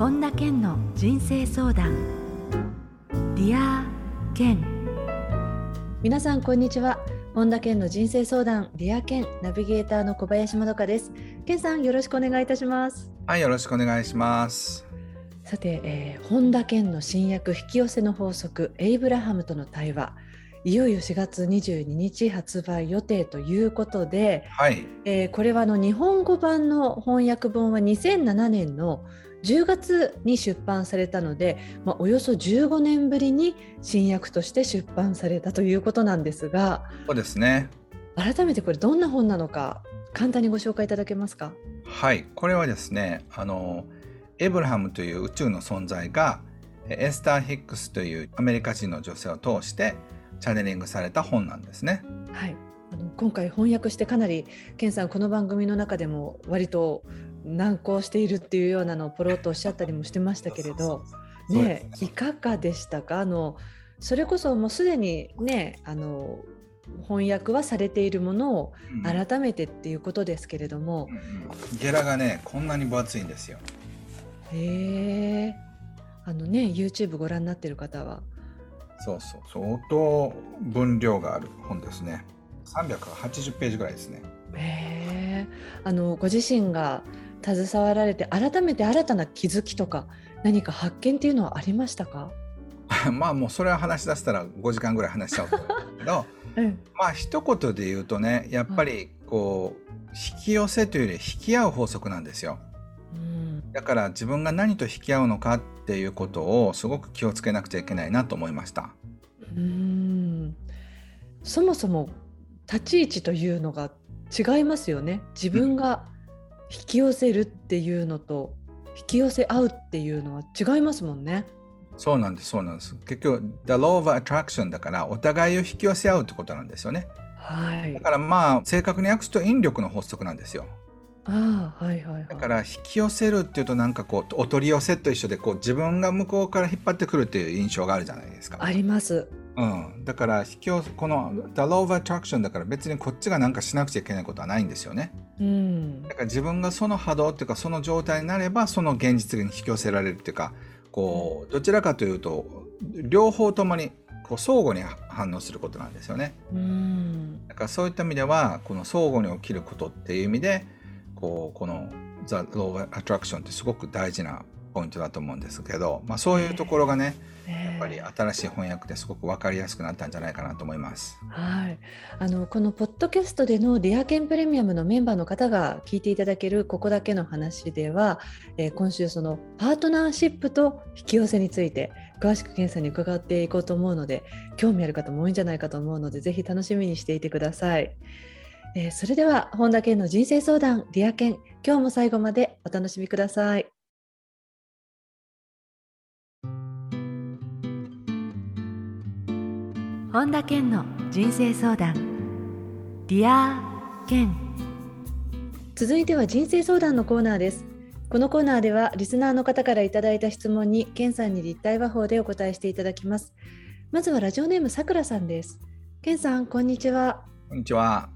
本田健の人生相談。 Dear 健。皆さんこんにちは。本田健の人生相談 Dear 健ナビゲーターの小林まどかです。健さんよろしくお願いいたします。はいよろしくお願いします。さて、えー、本田健の新訳引き寄せの法則エイブラハムとの対話。いよいよ4月22日発売予定ということで、はい。えー、これはあの日本語版の翻訳本は2007年の10月に出版されたので、まあ、およそ15年ぶりに新訳として出版されたということなんですがそうですね。改めてこれどんな本なのか簡単にご紹介いただけますか？はい。これはですねあのエブラハムという宇宙の存在がエスター・ヒックスというアメリカ人の女性を通してチャネリングされた本なんですね。はい。今回翻訳してかなり健さんこの番組の中でも割と難航しているっていうようなのをポロッとおっしゃったりもしてましたけれどねいかがでしたか？あのそれこそもうすでにねあの翻訳はされているものを改めてっていうことですけれども、うん、ゲラがねこんなに分厚いんですよ。へえ。あのね YouTube ご覧になってる方は。そうそう。相当分量がある本ですね。380ページぐらいですね。へえ。あのご自身が携わられて改めて新たな気づきとか何か発見っていうのはありましたか？まあもうそれは話し出したら5時間ぐらい話しちゃうと思うけど、うん、まあ一言で言うとねやっぱりこう、引き寄せというより引き合う法則なんですよ。うん、だから自分が何と引き合うのかっていうことをすごく気をつけなくちゃいけないなと思いました。うんそもそも立ち位置というのが違いますよね。自分が引き寄せるっていうのと引き寄せ合うっていうのは違いますもんね。そうなんです、そうなんです。結局、The Law of Attraction だから、お互いを引き寄せ合うってことなんですよね。はい。だからまあ、正確に訳すと引力の法則なんですよ。ああ、はいはい、はい、だから引き寄せるっていうとなんかこうお取り寄せと一緒でこう自分が向こうから引っ張ってくるっていう印象があるじゃないですか。あります。うん、だから引き寄この The Law of Attraction だから別にこっちが何かしなくちゃいけないことはないんですよね。うん、だから自分がその波動っていうかその状態になればその現実に引き寄せられるっていうかこうどちらかというと両方ともにこう相互に反応することなんですよね。うん。だからそういった意味ではこの相互に起きることっていう意味でこうこの The Law of Attraction ってすごく大事なポイントだと思うんですけど、まあ、そういうところがね、やっぱり新しい翻訳ですごく分かりやすくなったんじゃないかなと思います。はい、あのこのポッドキャストでのディアケンプレミアムのメンバーの方が聞いていただけるここだけの話では、えー、今週そのパートナーシップと引き寄せについて詳しく検査に伺っていこうと思うので興味ある方も多いんじゃないかと思うのでぜひ楽しみにしていてください。えー、それでは本田健の人生相談 Dear 健今日も最後までお楽しみください。本田健の人生相談。 Dear 健。続いては人生相談のコーナーです。このコーナーではリスナーの方からいただいた質問に健さんに立体話法でお答えしていただきます。まずはラジオネームさくらさんです。健さんこんにちは。こんにちは。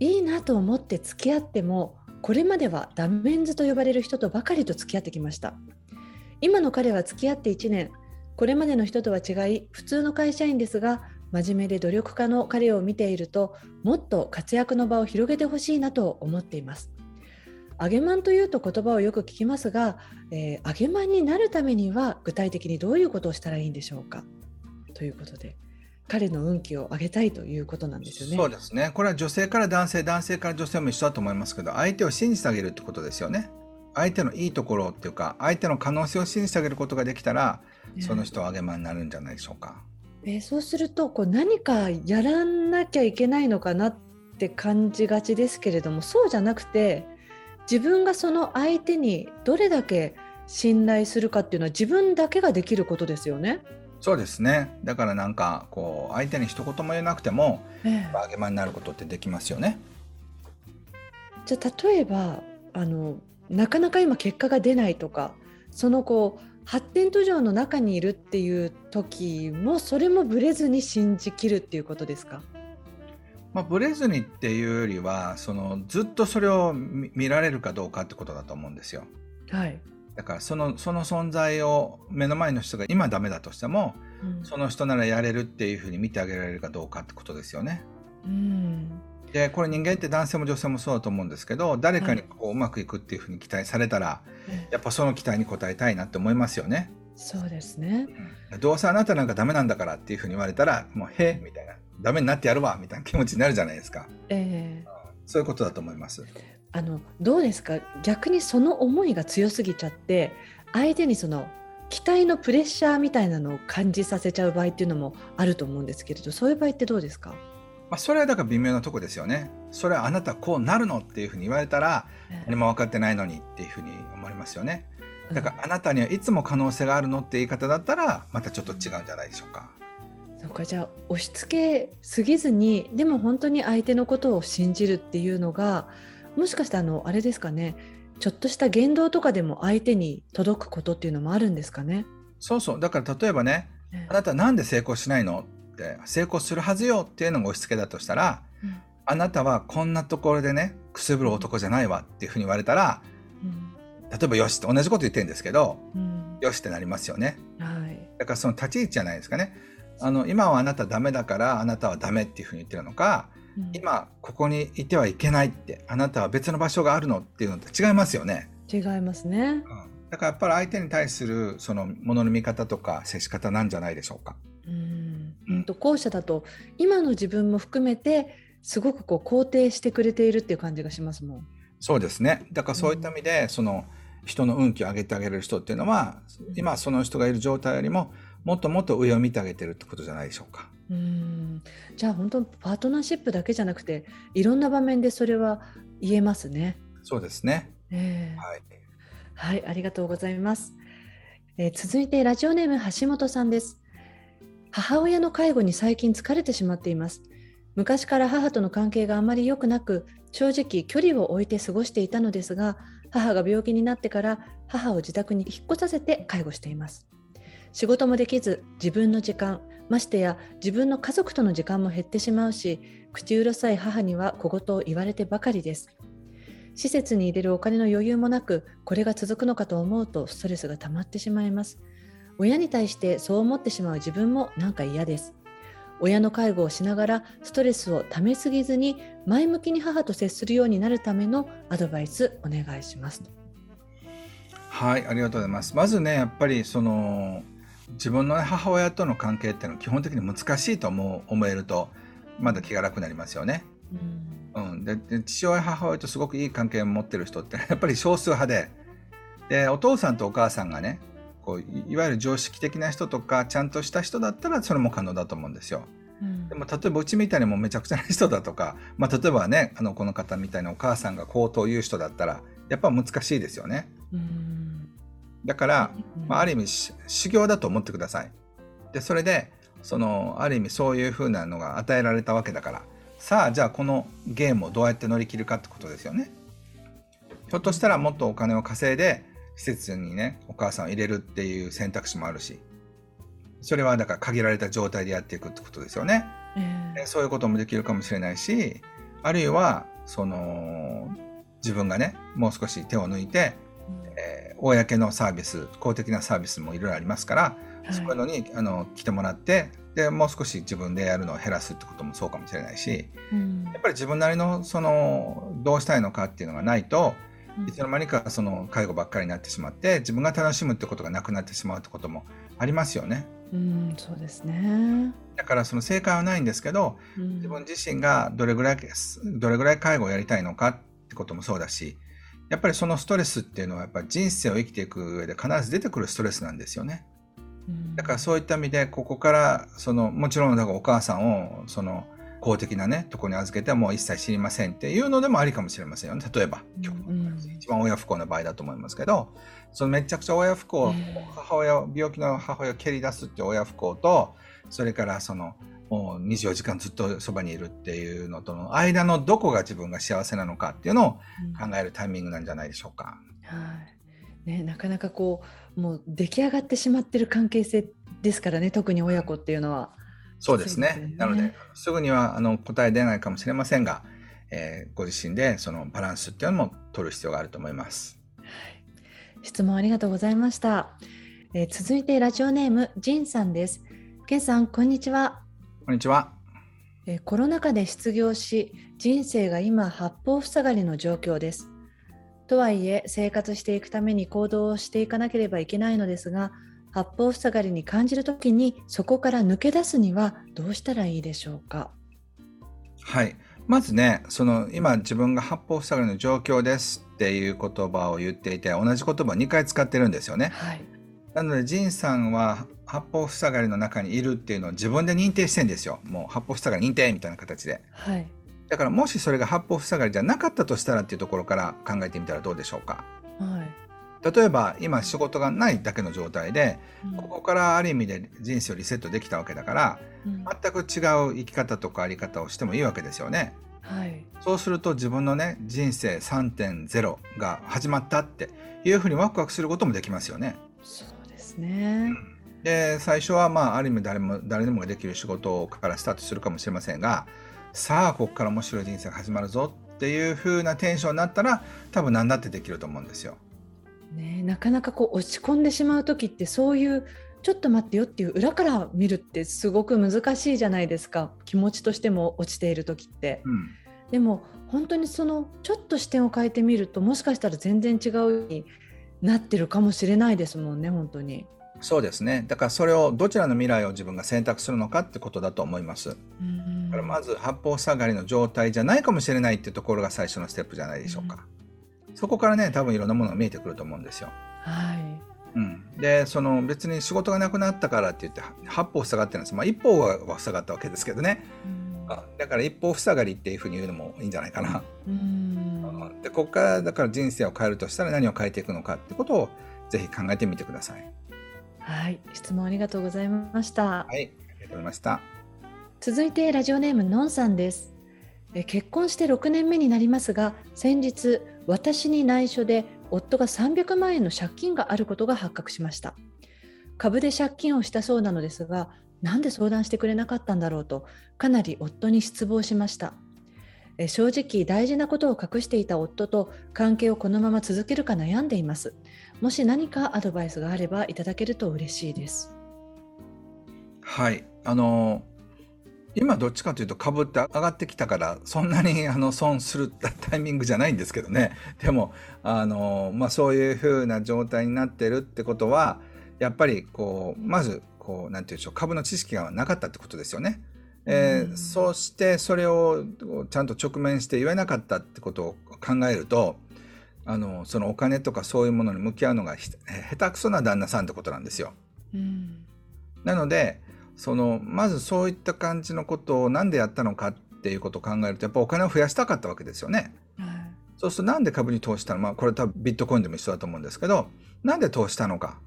いいなと思って付き合ってもこれまではダメンズと呼ばれる人とばかりと付き合ってきました。今の彼は付き合って1年これまでの人とは違い普通の会社員ですが真面目で努力家の彼を見ているともっと活躍の場を広げてほしいなと思っています揚げまんというと言葉をよく聞きますが、えー、揚げまんになるためには具体的にどういうことをしたらいいんでしょうか？ということで彼の運気を上げたいということなんですよね。そうですね。これは女性から男性、男性から女性も一緒だと思いますけど、相手を信じてあげるってことですよね。相手のいいところっていうか、相手の可能性を信じてあげることができたら、その人はあげまになるんじゃないでしょうか。えー、そうするとこう何かやらなきゃいけないのかなって感じがちですけれどもそうじゃなくて自分がその相手にどれだけ信頼するかっていうのは自分だけができることですよね。そうですねだからなんかこう相手に一言も言えなくても、えー、あげまになることってできますよね。じゃあ例えばあのなかなか今結果が出ないとかそのこう発展途上の中にいるっていう時もそれもブレずに信じきるっていうことですか？まあ、ブレずにっていうよりはそのずっとそれを見られるかどうかってことだと思うんですよ。はい、だからそのその存在を目の前の人が今ダメだとしても、うん、その人ならやれるっていうふうに見てあげられるかどうかってことですよね。うん、でこれ人間って男性も女性もそうだと思うんですけど誰かにこううまくいくっていうふうに期待されたら、はい、やっぱその期待に応えたいなって思いますよね。そうですね、うん、どうせあなたなんかダメなんだからっていうふうに言われたらもう「へえ」みたいな「ダメになってやるわ」みたいな気持ちになるじゃないですか。えー、そういうことだと思います。あのどうですか？逆にその思いが強すぎちゃって相手にその期待のプレッシャーみたいなのを感じさせちゃう場合っていうのもあると思うんですけれどそういう場合ってどうですか？まあ、それはだから微妙なとこですよね。それはあなたこうなるのっていうふうに言われたら、何も分かってないのにっていうふうに思われますよね。だからあなたにはいつも可能性があるのって言い方だったらまたちょっと違うんじゃないでしょうか。そうかじゃあ押し付けすぎずにでも本当に相手のことを信じるっていうのがもしかしてあのあれですかねちょっとした言動とかでも相手に届くことっていうのもあるんですかね？そうそうだから例えばね、あなたなんで成功しないの？って成功するはずよっていうのが押し付けだとしたら、うん、あなたはこんなところでねくすぶる男じゃないわっていうふうに言われたら、うん、例えばよしって同じこと言ってるんですけど、うん、よしってなりますよね、はい、だからその立ち位置じゃないですかね。あの今はあなたダメだからあなたはダメっていうふうに言ってるのか、今ここにいてはいけないってあなたは別の場所があるのっていうのって違いますよね。違いますね、うん、だからやっぱり相手に対するそのものの見方とか接し方なんじゃないでしょうか。と後者だと今の自分も含めてすごくこう肯定してくれているっていう感じがしますもん。そうですねだからそういった意味で、うん、その人の運気を上げてあげる人っていうのは、今その人がいる状態よりももっともっと上を見てあげてるってことじゃないでしょうか。うんじゃあ本当パートナーシップだけじゃなくていろんな場面でそれは言えますね。そうですね。えー、はい、はい、ありがとうございます。えー、続いてラジオネーム橋本さんです。母親の介護に最近疲れてしまっています。昔から母との関係があまり良くなく、正直距離を置いて過ごしていたのですが、母が病気になってから母を自宅に引っ越させて介護しています。仕事もできず自分の時間ましてや自分の家族との時間も減ってしまうし口うるさい母には小言を言われてばかりです施設に入れるお金の余裕もなくこれが続くのかと思うとストレスが溜まってしまいます親に対してそう思ってしまう自分もなんか嫌です。親の介護をしながらストレスをためすぎずに前向きに母と接するようになるためのアドバイスお願いします。はいありがとうございます。まずねやっぱりその自分の母親との関係っていうのは基本的に難しいと思う思えると。まだ気が楽になりますよね。うん、うん、で父親母親とすごくいい関係を持ってる人ってやっぱり少数派で。でお父さんとお母さんがねこういわゆる常識的な人とかちゃんとした人だったらそれも可能だと思うんですよ。うん、でも例えばうちみたいにもめちゃくちゃな人だとか、まあ、例えばねあのこの方みたいなお母さんが口頭言う人だったらやっぱ難しいですよね。うんだから、まあ、ある意味修行だと思ってください。でそれでそのある意味そういうふうなのが与えられたわけだからさあじゃあこのゲームをどうやって乗り切るかってことですよね。ひょっとしたらもっとお金を稼いで施設にねお母さんを入れるっていう選択肢もあるしそれはだから限られた状態でやっていくってことですよね。えー、そういうこともできるかもしれないしあるいはその自分がねもう少し手を抜いてえー、公のサービス公的なサービスもいろいろありますから、はい、そういうのにあの来てもらってでもう少し自分でやるのを減らすってこともそうかもしれないし、うん、やっぱり自分なりのそのどうしたいのかっていうのがないと、いつの間にかその介護ばっかりになってしまって自分が楽しむってことがなくなってしまうってこともありますよね。うん、そうですねだからその正解はないんですけど、うん、自分自身がどれぐらいどれぐらい介護をやりたいのかってこともそうだしやっぱりそのストレスっていうのはやっぱ人生を生きていく上で必ず出てくるストレスなんですよね。だからそういった意味でここからそのもちろんだからお母さんをその公的なねとこに預けてはもう一切知りませんっていうのでもありかもしれませんよね。例えば、うん、一番親不幸な場合だと思いますけどそのめちゃくちゃ親不幸、母親病気の母親を蹴り出すって親不幸とそれからそのもう24時間ずっとそばにいるっていうのとの間のどこが自分が幸せなのかっていうのを考えるタイミングなんじゃないでしょうか。うん、はい。ね、なかなかこうもう出来上がってしまってる関係性ですからね特に親子っていうのは。そうですね、ね、なのですぐにはあの答え出ないかもしれませんが、えー、ご自身でそのバランスっていうのも取る必要があると思います。はい、質問ありがとうございました。えー、続いてラジオネームジンさんです。ケンさんこんにちは。こんにちは。えー、コロナ禍で失業し、人生が今八方塞がりの状況です。とはいえ生活していくために行動をしていかなければいけないのですが、八方塞がりに感じるときにそこから抜け出すにはどうしたらいいでしょうか？はい。まずね、その今自分が八方塞がりの状況ですっていう言葉を言っていて、同じ言葉を2回使ってるんですよね。はい、なので、仁さんは八方塞がりの中にいるっていうのを自分で認定してんですよ。もう八方塞がり認定みたいな形で。はい、だからもしそれが八方塞がりじゃなかったとしたらっていうところから考えてみたらどうでしょうか？はい例えば今仕事がないだけの状態で、うん、ここからある意味で人生をリセットできたわけだから、うん、全く違う生き方とかあり方をしてもいいわけですよね。はい、そうすると自分のね人生3.0が始まったっていうふうにワクワクすることもできますよね。そうですね、うん、で最初はまあある意味誰も誰でもができる仕事からスタートするかもしれませんがさあここから面白い人生が始まるぞっていうふうなテンションになったら多分何だってできると思うんですよ。ね、なかなかこう落ち込んでしまう時ってそういうちょっと待ってよっていう裏から見るってすごく難しいじゃないですか気持ちとしても落ちている時って、うん、でも本当にそのちょっと視点を変えてみるともしかしたら全然違うようになってるかもしれないですもんね本当に。そうですねだからそれをどちらの未来を自分が選択するのかってことだと思います。だからまず八方塞がりの状態じゃないかもしれないっていうところが最初のステップじゃないでしょうか。うんそこからね多分いろんなものが見えてくると思うんですよ。はいうん、でその別に仕事がなくなったからって言って八方塞がってるんです、まあ、一方は塞がったわけですけどね、うん、だから一方塞がりっていうふうに言うのもいいんじゃないかな。うん、でここからだから人生を変えるとしたら何を変えていくのかってことをぜひ考えてみてください。はい質問ありがとうございました。はいありがとうございました。続いてラジオネームのんさんです。結婚して6年目になりますが先日私に内緒で夫が300万円の借金があることが発覚しました。株で借金をしたそうなのですがなんで相談してくれなかったんだろうとかなり夫に失望しました。正直大事なことを隠していた夫と関係をこのまま続けるか悩んでいます。もし何かアドバイスがあればいただけると嬉しいです。はいあの今どっちかというと株って上がってきたからそんなに あの損するタイミングじゃないんですけどねでもあの、まあ、そういうふうな状態になってるってことはやっぱりこうまずこうなんていうんでしょう株の知識がなかったってことですよね。えー、そしてそれをちゃんと直面して言えなかったってことを考えるとあのそのお金とかそういうものに向き合うのが下手くそな旦那さんってことなんですよ。うん、なのでそのまずそういった感じのことを何でやったのかっていうことを考えるとやっぱお金を増やしたかったわけですよね。そうするとなんで株に投資したのまあこれ多分ビットコインでも一緒だと思うんですけどなんで投資したのか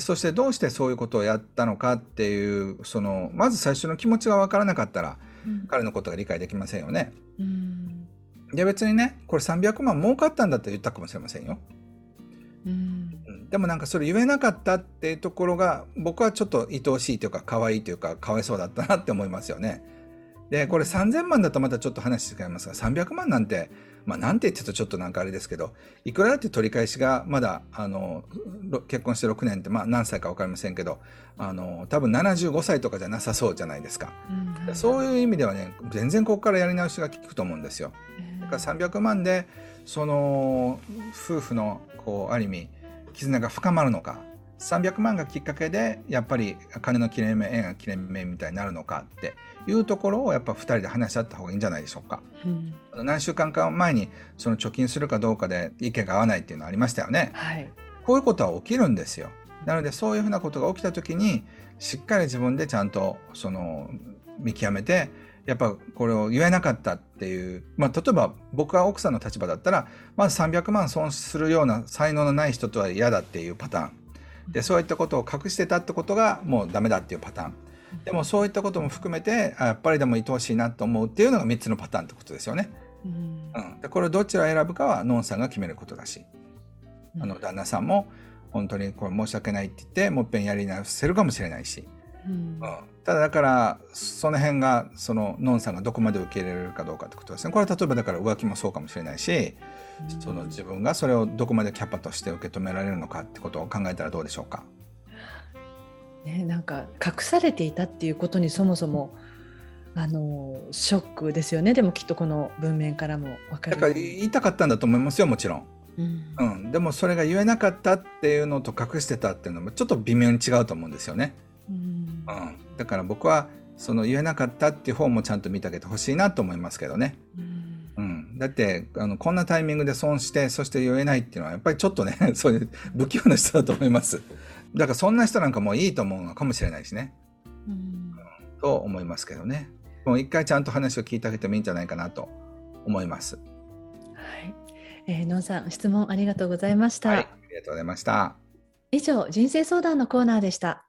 そしてどうしてそういうことをやったのかっていうそのまず最初の気持ちが分からなかったら、うん、彼のことが理解できませんよね。うん、で別にねこれ300万儲かったんだって言ったかもしれませんよ。うん、でもなんかそれ言えなかったっていうところが僕はちょっと愛おしいというか可愛いというかかわいそうだったなって思いますよね。でこれ3000万だとまたちょっと話違いますが300万なんてまあなんて言ってるとちょっとなんかあれですけどいくらだって取り返しがまだあの結婚して6年ってまあ何歳か分かりませんけどあの多分75歳とかじゃなさそうじゃないですか、うん、そういう意味ではね全然ここからやり直しが効くと思うんですよ。だから300万でその夫婦のこうある意味絆が深まるのか300万がきっかけでやっぱり金の切れ目縁が切れ目みたいになるのかっていうところをやっぱ2人で話し合った方がいいんじゃないでしょうか、うん、何週間か前にその貯金するかどうかで意見が合わないっていうのありましたよね、はい、こういうことは起きるんですよ。なのでそういうふうなことが起きた時にしっかり自分でちゃんとその見極めてやっぱこれを言えなかったっていう、まあ、例えば僕が奥さんの立場だったらまず300万損するような才能のない人とは嫌だっていうパターン。でそういったことを隠してたってことがもうダメだっていうパターン。でもそういったことも含めてやっぱりでも愛おしいなと思うっていうのが3つのパターンってことですよね。うん、うん、でこれをどちらを選ぶかはノンさんが決めることだし、あの旦那さんも本当にこれ申し訳ないって言ってもっぺんやり直せるかもしれないし、うん、ただだからその辺がそのノンさんがどこまで受け入れられるかどうかってことですね。これは例えばだから浮気もそうかもしれないし、うん、その自分がそれをどこまでキャパとして受け止められるのかってことを考えたらどうでしょうか？ね、なんか隠されていたっていうことにそもそもあのショックですよね。でもきっとこの文面からも分かるだから言いたかったんだと思いますよもちろん、うん、うん、でもそれが言えなかったっていうのと隠してたっていうのもちょっと微妙に違うと思うんですよね、うん、うん、だから僕はその言えなかったっていう方もちゃんと見てあげてほしいなと思いますけどね、うん、うん、だってあのこんなタイミングで損してそして言えないっていうのはやっぱりちょっとね そういう不器用な人だと思います。だからそんな人なんかもういいと思うのかもしれないしね、うん、と思いますけどね。もう一回ちゃんと話を聞いてあげてもいいんじゃないかなと思います。はい、えー、のんさん質問ありがとうございました、はい。ありがとうございました。以上人生相談のコーナーでした。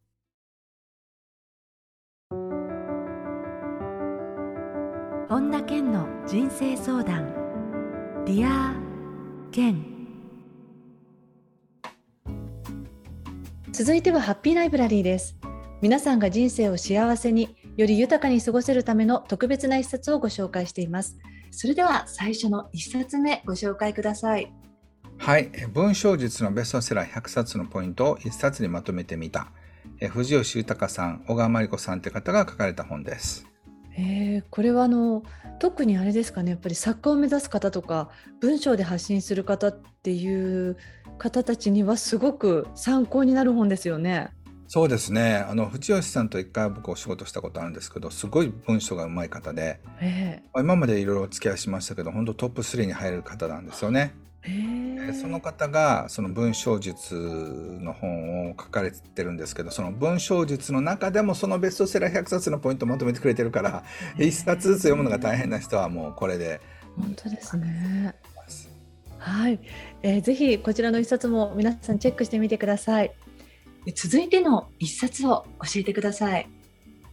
本田健の人生相談Dear 健続いてはハッピーライブラリーです皆さんが人生を幸せにより豊かに過ごせるための特別な一冊をご紹介しています。それでは最初の一冊目ご紹介ください。はい、文章術のベストセラー100冊のポイントを一冊にまとめてみた。藤吉豊さん、小川真理子さんって方が書かれた本です。えー、これはあの特にあれですかねやっぱり作家を目指す方とか文章で発信する方っていう方たちにはすごく参考になる本ですよね。そうですねあの藤吉さんと一回僕お仕事したことあるんですけどすごい文章がうまい方で、えー、今までいろいろお付き合いしましたけど本当トップ3に入る方なんですよね。えー、その方がその文章術の本を書かれてるんですけどその文章術の中でもそのベストセラー100冊のポイントをまとめてくれてるから1冊ずつ読むのが大変な人はもうこれで。本当ですねはい、えー、ぜひこちらの一冊も皆さんチェックしてみてください。続いての一冊を教えてください。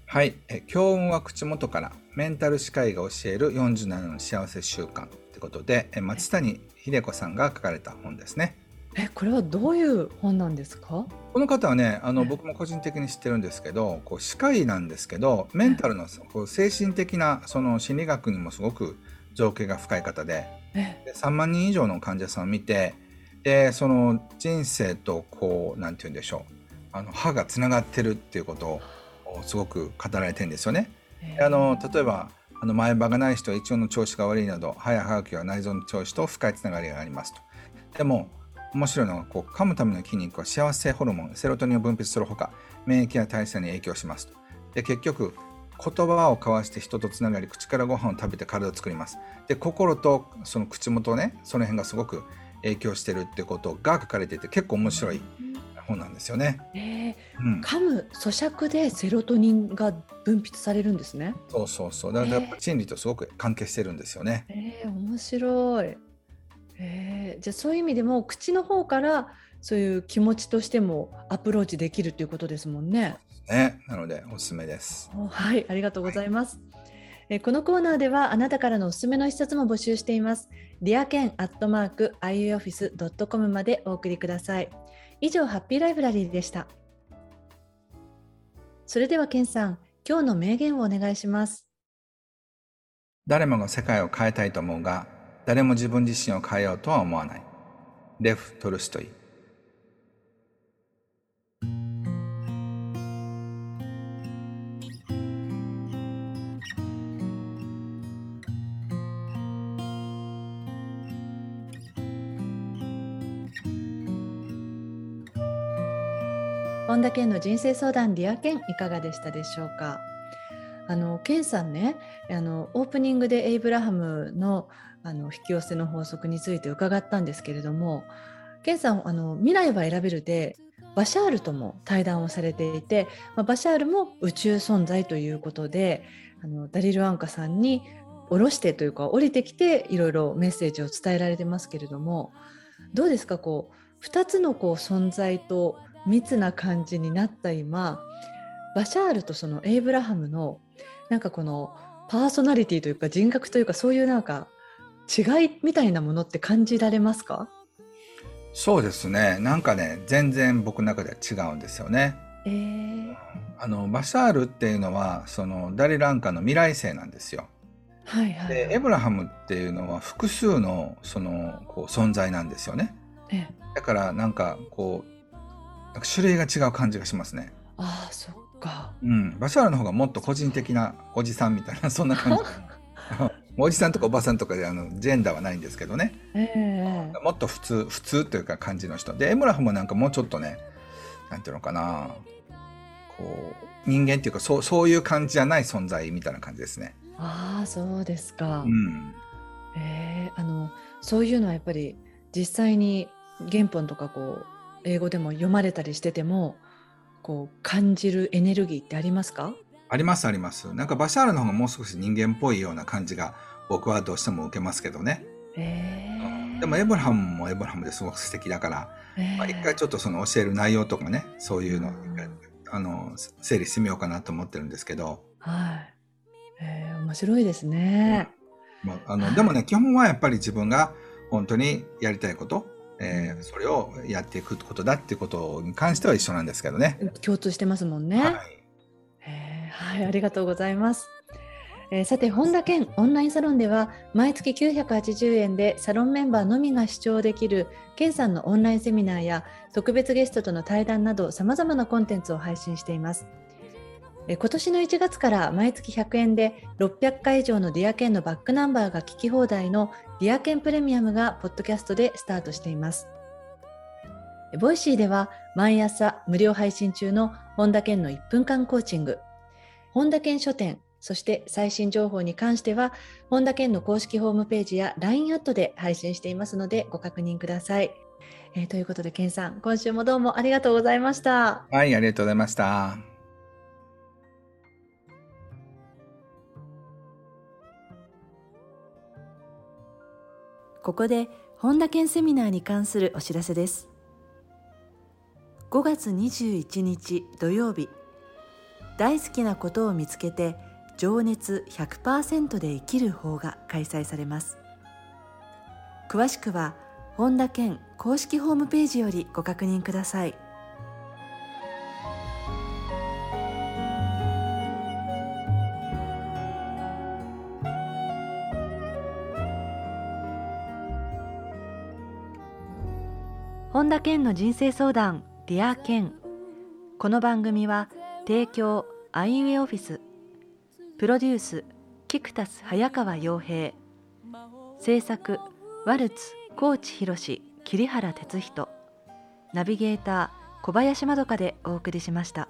はい、え強運は口元からメンタル歯科医が教える47の幸せ習慣ことで松谷秀子さんが書かれた本ですね。えこれはどういう本なんですか？この方はねあの僕も個人的に知ってるんですけどこう歯科医なんですけどメンタルのこう精神的なその心理学にもすごく造形が深い方で。で3万人以上の患者さんを見てでその人生とこうなんて言うんでしょう。あの歯がつながってるっていうことをすごく語られてるんですよね。あの例えばあの前歯がない人は胃腸の調子が悪いなど歯や歯茎は内臓の調子と深いつながりがありますと。でも面白いのがこう噛むための筋肉は幸せホルモンセロトニンを分泌するほか免疫や代謝に影響しますと。で結局言葉を交わして人とつながり口からご飯を食べて体を作ります。で心とその口元ねその辺がすごく影響してるってことが書かれていて結構面白い本なんですよね。えーうん、噛む咀嚼でセロトニンが分泌されるんですね。そうそうそう。だからやっぱ心理とすごく関係してるんですよね。えー、面白い。えー、じゃあそういう意味でも口の方からそういう気持ちとしてもアプローチできるということですもんね。ね、なのでおすすめです。はい、ありがとうございます。はい、えこのコーナーではあなたからのおすすめの一冊も募集しています。ディアケンアットマーク iuoffice.com までお送りください。以上、ハッピーライブラリーでした。それでは、ケンさん、今日の名言をお願いします。誰もが世界を変えたいと思うが、誰も自分自身を変えようとは思わない。レフ・トルストイ。本田健の人生相談 Dear 健いかがでしたでしょうか？あの健さんねあのオープニングでエイブラハムのあの引き寄せの法則について伺ったんですけれども健さんあの未来は選べるでバシャールとも対談をされていて、まあ、バシャールも宇宙存在ということであのダリル・アンカさんに降ろしてというか降りてきていろいろメッセージを伝えられてますけれどもどうですか？こう2つのこう存在と密な感じになった今バシャールとそのエイブラハムのなんかこのパーソナリティというか人格というかそういうなんか違いみたいなものって感じられますか？そうですねなんかね全然僕の中では違うんですよね。えー、あのバシャールっていうのはそのダリランカの未来星なんですよ。はいはい、でエブラハムっていうのは複数のそのこう存在なんですよね。えだからなんかこうなんか種類が違う感じがしますね。ああそっか。うん、バシャールの方がもっと個人的なおじさんみたいな そんな感じ。おじさんとかおばさんとかであのジェンダーはないんですけどね、えー、もっと普通普通というか感じの人でエムラフもなんかもうちょっとねなんていうのかなこう人間っていうかそうそういう感じじゃない存在みたいな感じですね。ああそうですか。うん、えー、あのそういうのはやっぱり実際に原本とかこう英語でも読まれたりしててもこう感じるエネルギーってありますか？ありますあります。なんかバシャールの方がもう少し人間っぽいような感じが僕はどうしても受けますけどね。えー、でもエブラハムもエブラハムですごく素敵だから、えー、まあ、一回ちょっとその教える内容とかねそういうの、うん、あの整理してみようかなと思ってるんですけど。はい。えー、面白いですね。うん、まあ、あのでもね基本はやっぱり自分が本当にやりたいこと、えー、それをやっていくことだっていうことに関しては一緒なんですけどね。共通してますもんね。はいはい、ありがとうございます。えー、さて、本田健オンラインサロンでは、毎月980円でサロンメンバーのみが視聴できる、健さんのオンラインセミナーや特別ゲストとの対談など、さまざまなコンテンツを配信しています。え、今年の1月から毎月100円で600回以上のディアケンのバックナンバーが聞き放題のディアケンプレミアムがポッドキャストでスタートしています。ボイシーでは毎朝無料配信中の本田健の1分間コーチング、本田健書店、そして最新情報に関しては、本田健の公式ホームページや LINE アットで配信していますのでご確認ください。えー、ということで、健さん、今週もどうもありがとうございました。はい、ありがとうございました。ここで本田健セミナーに関するお知らせです。5月21日土曜日。大好きなことを見つけて情熱100%で生きる方が開催されます。詳しくは本田健公式ホームページよりご確認ください。本田健の人生相談ディア健この番組は「提供アイウエオフィス。プロデュースキクタス早川洋平。制作ワルツ高知博桐原哲人。ナビゲーター小林まどかでお送りしました。